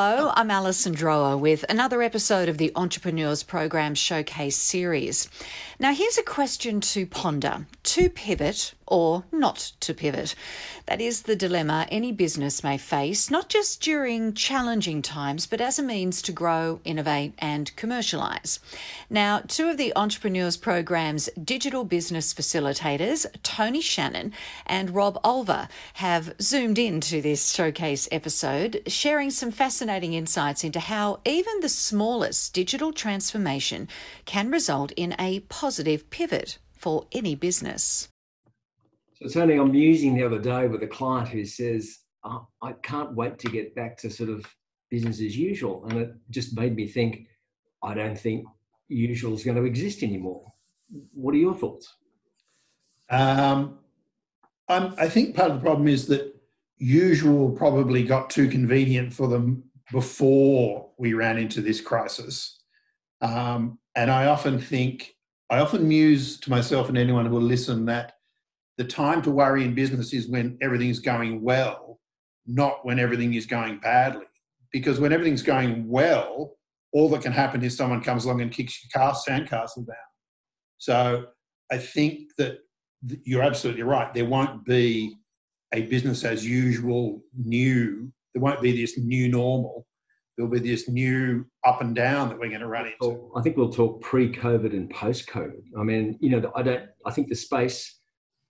Hello, I'm Alison Droa with another episode of the Entrepreneurs Program Showcase series. Now, here's a question to ponder to pivot or not to pivot. That is the dilemma any business may face, not just during challenging times, but as a means to grow, innovate, and commercialise. Now, two of the Entrepreneurs Program's digital business facilitators, Tony Shannon and Rob Olver, have zoomed into this showcase episode, sharing some fascinating insights into how even the smallest digital transformation can result in a positive pivot for any business. So it's only I'm musing the other day with a client who says, oh, I can't wait to get back to sort of business as usual. And it just made me think, I don't think usual is going to exist anymore. What are your thoughts? Um, i think part of the problem is that usual probably got too convenient for them before we ran into this crisis. Um, and I often think, I often muse to myself and anyone who will listen that the time to worry in business is when everything's going well, not when everything is going badly. Because when everything's going well, all that can happen is someone comes along and kicks your car, sandcastle down. So I think that you're absolutely right. There won't be a business as usual new. There won't be this new normal. There'll be this new up and down that we're going to run into. I think we'll talk pre-COVID and post-COVID. I mean, you know, I don't. I think the space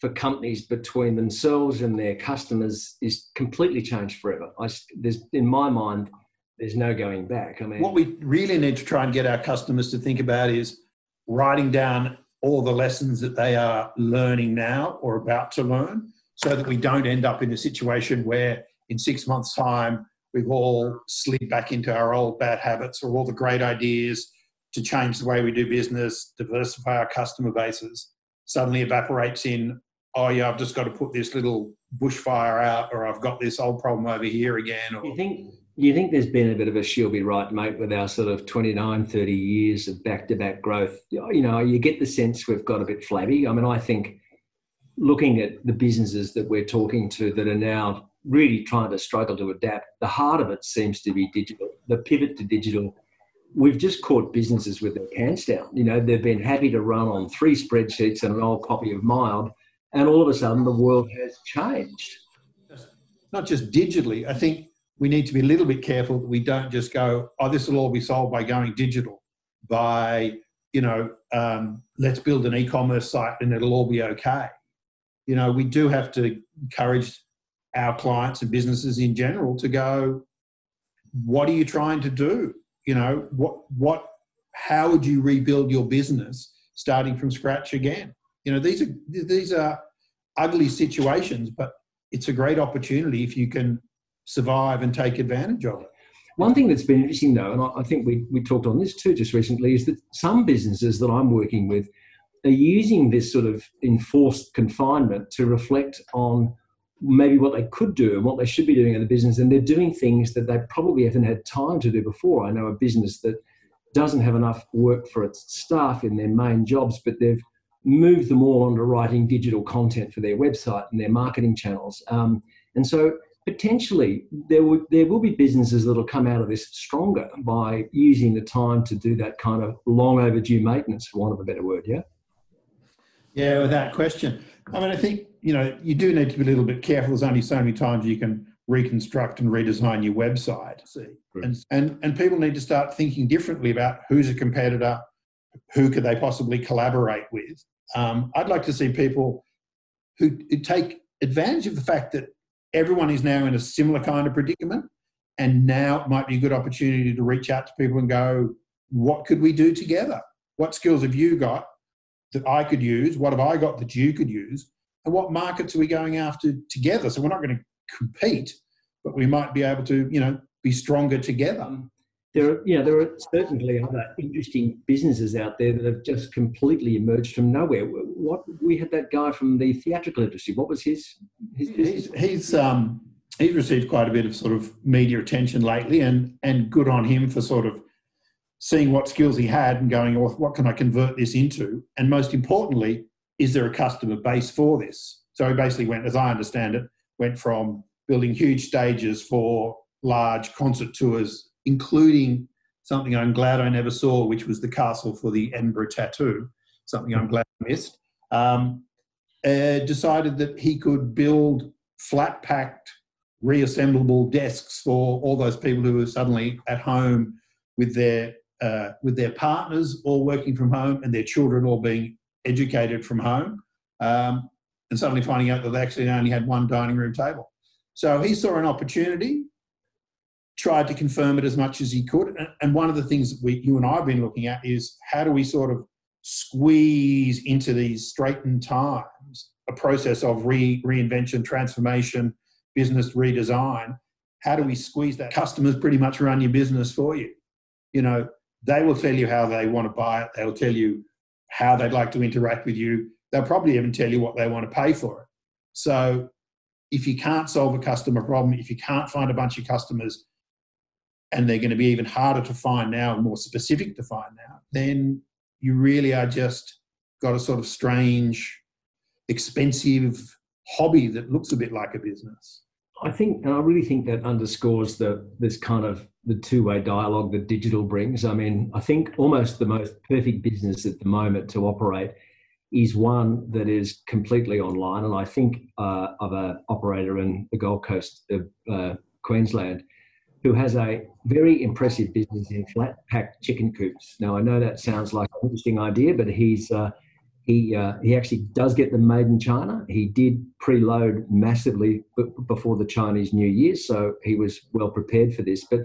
for companies between themselves and their customers is completely changed forever. I, there's, in my mind, there's no going back. I mean, what we really need to try and get our customers to think about is writing down all the lessons that they are learning now or about to learn, so that we don't end up in a situation where in six months' time we've all slid back into our old bad habits or all the great ideas to change the way we do business, diversify our customer bases, suddenly evaporates in oh yeah, I've just got to put this little bushfire out, or I've got this old problem over here again. Or you think you think there's been a bit of a she'll be right, mate, with our sort of 29, 30 years of back-to-back growth. You know, you get the sense we've got a bit flabby. I mean, I think looking at the businesses that we're talking to that are now really trying to struggle to adapt, the heart of it seems to be digital. The pivot to digital we've just caught businesses with their pants down. You know, they've been happy to run on three spreadsheets and an old copy of MYOB and all of a sudden the world has changed. Not just digitally. I think we need to be a little bit careful that we don't just go, oh, this will all be solved by going digital, by, you know, um, let's build an e commerce site and it'll all be okay. You know, we do have to encourage our clients and businesses in general to go, what are you trying to do? You know, what, what, how would you rebuild your business starting from scratch again? You know, these are, these are ugly situations, but it's a great opportunity if you can survive and take advantage of it. One thing that's been interesting, though, and I think we, we talked on this too just recently, is that some businesses that I'm working with are using this sort of enforced confinement to reflect on maybe what they could do and what they should be doing in the business. And they're doing things that they probably haven't had time to do before. I know a business that doesn't have enough work for its staff in their main jobs, but they've move them all onto writing digital content for their website and their marketing channels. Um, and so potentially there will, there will be businesses that will come out of this stronger by using the time to do that kind of long overdue maintenance, for want of a better word. Yeah. Yeah, without question. I mean, I think, you know, you do need to be a little bit careful. There's only so many times you can reconstruct and redesign your website. See, and, and, and people need to start thinking differently about who's a competitor, who could they possibly collaborate with, um, I'd like to see people who, who take advantage of the fact that everyone is now in a similar kind of predicament. And now it might be a good opportunity to reach out to people and go, what could we do together? What skills have you got that I could use? What have I got that you could use? And what markets are we going after together? So we're not going to compete, but we might be able to, you know, be stronger together there are, you know, there are certainly other interesting businesses out there that have just completely emerged from nowhere. What we had that guy from the theatrical industry. What was his? his he's he's, um, he's received quite a bit of sort of media attention lately, and and good on him for sort of seeing what skills he had and going, well, what can I convert this into? And most importantly, is there a customer base for this? So he basically went, as I understand it, went from building huge stages for large concert tours, including something I'm glad I never saw, which was the castle for the Edinburgh Tattoo, something I'm glad I missed. Um, uh, decided that he could build flat packed, reassemblable desks for all those people who were suddenly at home with their uh, with their partners all working from home and their children all being educated from home, um, and suddenly finding out that they actually only had one dining room table. So he saw an opportunity, tried to confirm it as much as he could, and one of the things that we, you and I have been looking at is how do we sort of squeeze into these straightened times a process of re, reinvention, transformation, business redesign. How do we squeeze that? Customers pretty much run your business for you. You know, they will tell you how they want to buy it. They'll tell you how they'd like to interact with you. They'll probably even tell you what they want to pay for it. So if you can't solve a customer problem, if you can't find a bunch of customers, and they're going to be even harder to find now and more specific to find now, then you really are just got a sort of strange, expensive hobby that looks a bit like a business. I think, and I really think that underscores the this kind of the two-way dialogue that digital brings. I mean, I think almost the most perfect business at the moment to operate is one that is completely online. And I think uh, of an operator in the Gold Coast of uh, Queensland who has a very impressive business in flat packed chicken coops. Now, I know that sounds like an interesting idea, but he's uh, he uh, he actually does get them made in China. He did preload massively b- before the Chinese New Year, so he was well prepared for this. But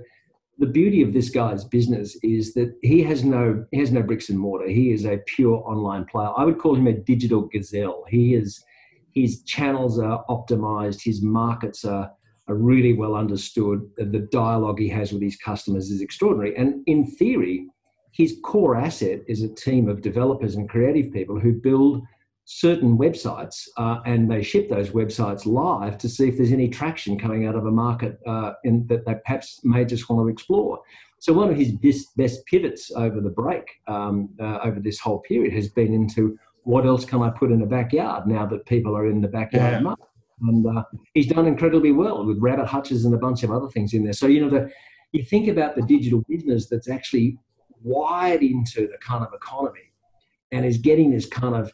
the beauty of this guy's business is that he has no he has no bricks and mortar. He is a pure online player. I would call him a digital gazelle. He is his channels are optimized. His markets are are really well understood. The dialogue he has with his customers is extraordinary. And in theory, his core asset is a team of developers and creative people who build certain websites uh, and they ship those websites live to see if there's any traction coming out of a market uh, in, that they perhaps may just want to explore. So one of his best, best pivots over the break, um, uh, over this whole period, has been into what else can I put in a backyard now that people are in the backyard yeah. And uh, he's done incredibly well with rabbit hutches and a bunch of other things in there. So you know, the, you think about the digital business that's actually wired into the kind of economy and is getting this kind of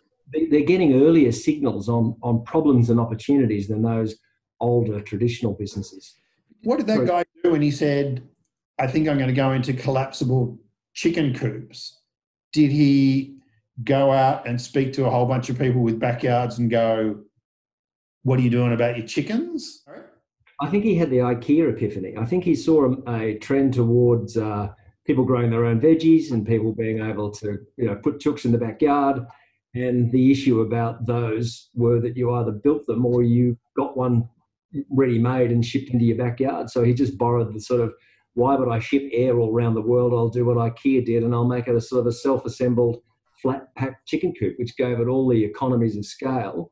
they're getting earlier signals on on problems and opportunities than those older traditional businesses. What did that guy do when he said, "I think I'm going to go into collapsible chicken coops"? Did he go out and speak to a whole bunch of people with backyards and go, "What are you doing about your chickens?" I think he had the IKEA epiphany. I think he saw a, a trend towards uh, people growing their own veggies and people being able to you know put chooks in the backyard. And the issue about those were that you either built them or you got one ready made and shipped into your backyard. So he just borrowed the sort of why would i ship air all around the world? I'll do what ikea did and i'll make it a sort of a self-assembled flat packed chicken coop which gave it all the economies of scale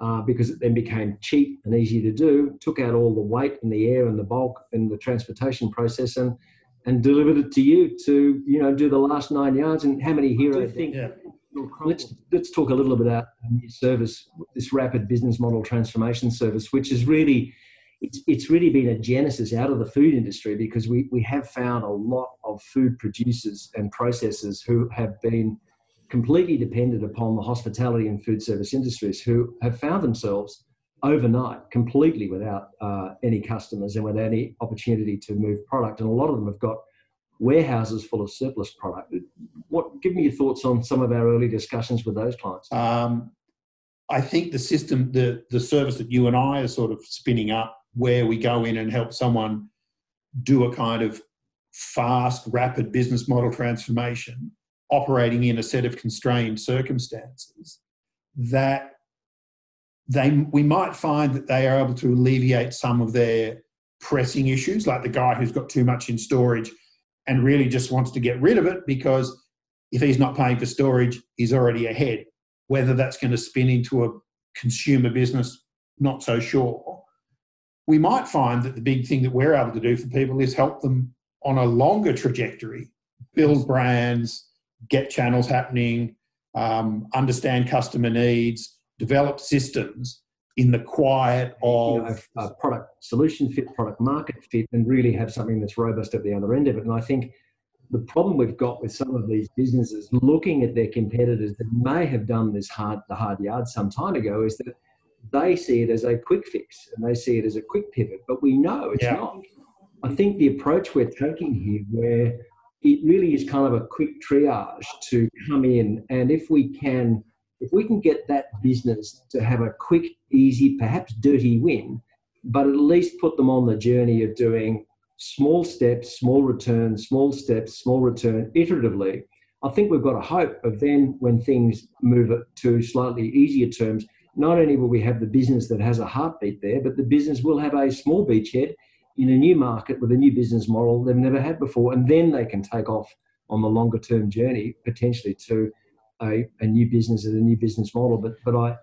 uh, because it then became cheap and easy to do took out all the weight and the air and the bulk and the transportation process and and delivered it to you to you know do the last nine yards. And how many heroes? think. Yeah. Let's let's talk a little bit about new service, this rapid business model transformation service, which is really it's, it's really been a genesis out of the food industry because we, we have found a lot of food producers and processors who have been completely dependent upon the hospitality and food service industries who have found themselves overnight completely without uh, any customers and without any opportunity to move product. And a lot of them have got warehouses full of surplus product. What? Give me your thoughts on some of our early discussions with those clients. Um, I think the system, the the service that you and I are sort of spinning up, where we go in and help someone do a kind of fast, rapid business model transformation, operating in a set of constrained circumstances, that they we might find that they are able to alleviate some of their pressing issues, like the guy who's got too much in storage and really just wants to get rid of it because if he's not paying for storage, he's already ahead. Whether that's going to spin into a consumer business, not so sure. We might find that the big thing that we're able to do for people is help them on a longer trajectory, build brands, get channels happening, um, understand customer needs, develop systems in the quiet of you know, a product solution fit, product market fit, and really have something that's robust at the other end of it. And I think the problem we've got with some of these businesses looking at their competitors that may have done this hard the hard yard some time ago is that they see it as a quick fix and they see it as a quick pivot, but we know it's yeah. not. I think the approach we're taking here, where it really is kind of a quick triage to come in, and if we can, if we can get that business to have a quick, easy, perhaps dirty win, but at least put them on the journey of doing small steps, small return, small steps, small return, iteratively. I think we've got a hope of then when things move to slightly easier terms, not only will we have the business that has a heartbeat there, but the business will have a small beachhead in a new market with a new business model they've never had before. And then they can take off on the longer term journey, potentially to a, a new business and a new business model. But, but I,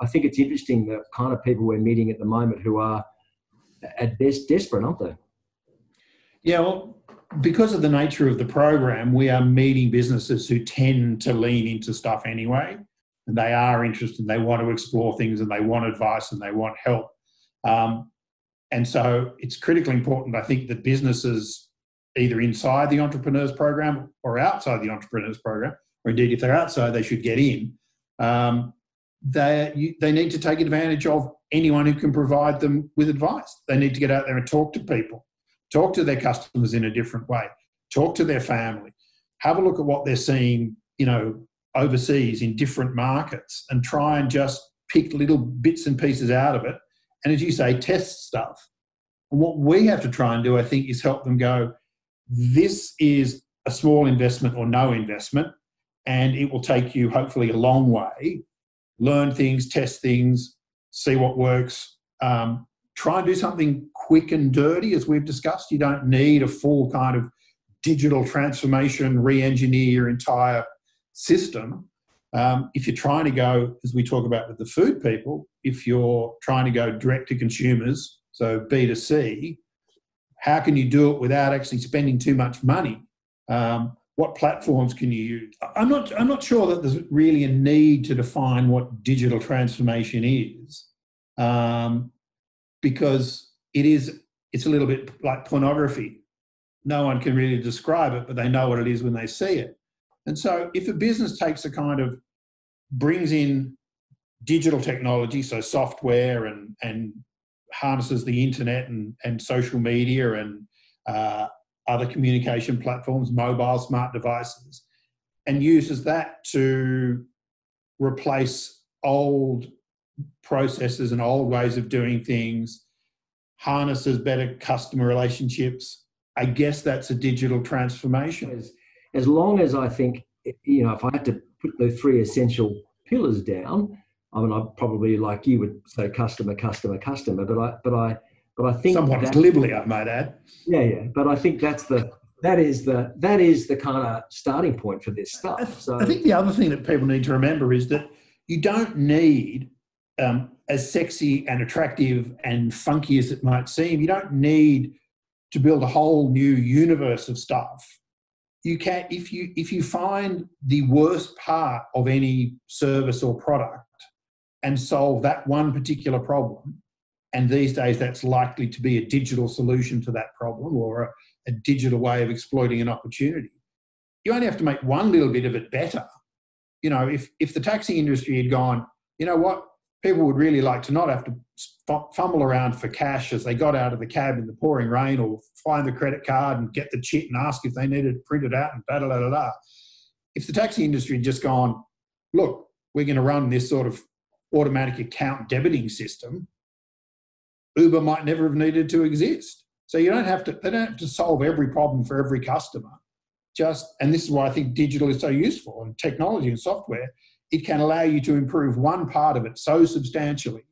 I think it's interesting the kind of people we're meeting at the moment who are at best desperate, aren't they? Yeah, well, because of the nature of the program, we are meeting businesses who tend to lean into stuff anyway and they are interested, they want to explore things, and they want advice and they want help. Um, and so it's critically important, I think, that businesses, either inside the entrepreneurs program or outside the entrepreneurs program, or indeed if they're outside, they should get in. Um, they they need to take advantage of anyone who can provide them with advice. They need to get out there and talk to people, talk to their customers in a different way, talk to their family, have a look at what they're seeing, you know, overseas in different markets and try and just pick little bits and pieces out of it. And as you say, test stuff. And what we have to try and do, I think, is help them go, this is a small investment or no investment, and it will take you hopefully a long way. Learn things, test things, see what works. Um, try and do something quick and dirty, as we've discussed. You don't need a full kind of digital transformation, re engineer your entire system. Um, if you're trying to go, as we talk about with the food people, if you're trying to go direct to consumers, so B2C, how can you do it without actually spending too much money? Um, what platforms can you use? I'm not, I'm not sure that there's really a need to define what digital transformation is um, because it is, it's a little bit like pornography. No one can really describe it, but they know what it is when they see it. And so if a business takes a kind of brings in digital technology, so software and, and harnesses the internet and, and social media and uh, other communication platforms, mobile smart devices, and uses that to replace old processes and old ways of doing things, harnesses better customer relationships. I guess that's a digital transformation as long as I think, you know, if I had to put the three essential pillars down, I mean, I probably like you would say customer, customer, customer, but I, but I, but I think somewhat that, glibly, I might add. Yeah, yeah, but I think that's the that is the that is the kind of starting point for this stuff. So I think the other thing that people need to remember is that you don't need um, as sexy and attractive and funky as it might seem. You don't need to build a whole new universe of stuff you can if you if you find the worst part of any service or product and solve that one particular problem and these days that's likely to be a digital solution to that problem or a, a digital way of exploiting an opportunity you only have to make one little bit of it better. You know if if the taxi industry had gone you know what people would really like to not have to fumble around for cash as they got out of the cab in the pouring rain or find the credit card and get the chit and ask if they needed to print it out and da da da da. If the taxi industry had just gone, look, we're going to run this sort of automatic account debiting system, Uber might never have needed to exist. So you don't have to, they don't have to solve every problem for every customer. Just, and this is why I think digital is so useful and technology and software it can allow you to improve one part of it so substantially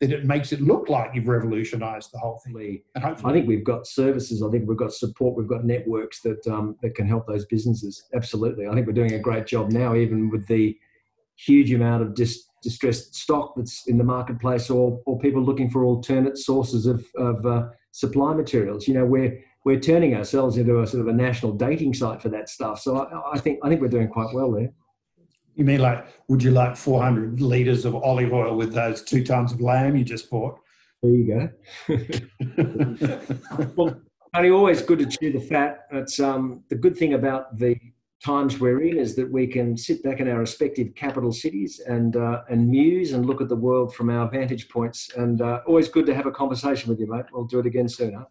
that it makes it look like you've revolutionized the whole thing. And hopefully, I think we've got services. I think we've got support. We've got networks that um, that can help those businesses. Absolutely, I think we're doing a great job now, even with the huge amount of dis- distressed stock that's in the marketplace, or or people looking for alternate sources of of uh, supply materials. You know, we're we're turning ourselves into a sort of a national dating site for that stuff. So I, I think I think we're doing quite well there. You mean like, would you like 400 litres of olive oil with those two tons of lamb you just bought? There you go. well, only always good to chew the fat. It's um, the good thing about the times we're in is that we can sit back in our respective capital cities and uh, and muse and look at the world from our vantage points. And uh, always good to have a conversation with you, mate. We'll do it again soon. Huh?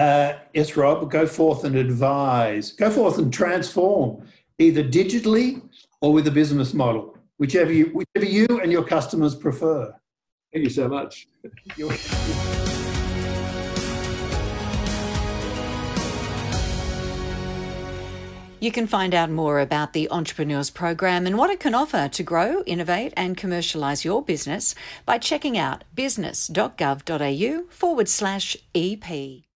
Uh, yes, Rob. Go forth and advise. Go forth and transform, either digitally or with a business model, whichever you whichever you and your customers prefer. Thank you so much. You can find out more about the Entrepreneurs Program and what it can offer to grow, innovate, and commercialise your business by checking out business.gov.au forward slash EP.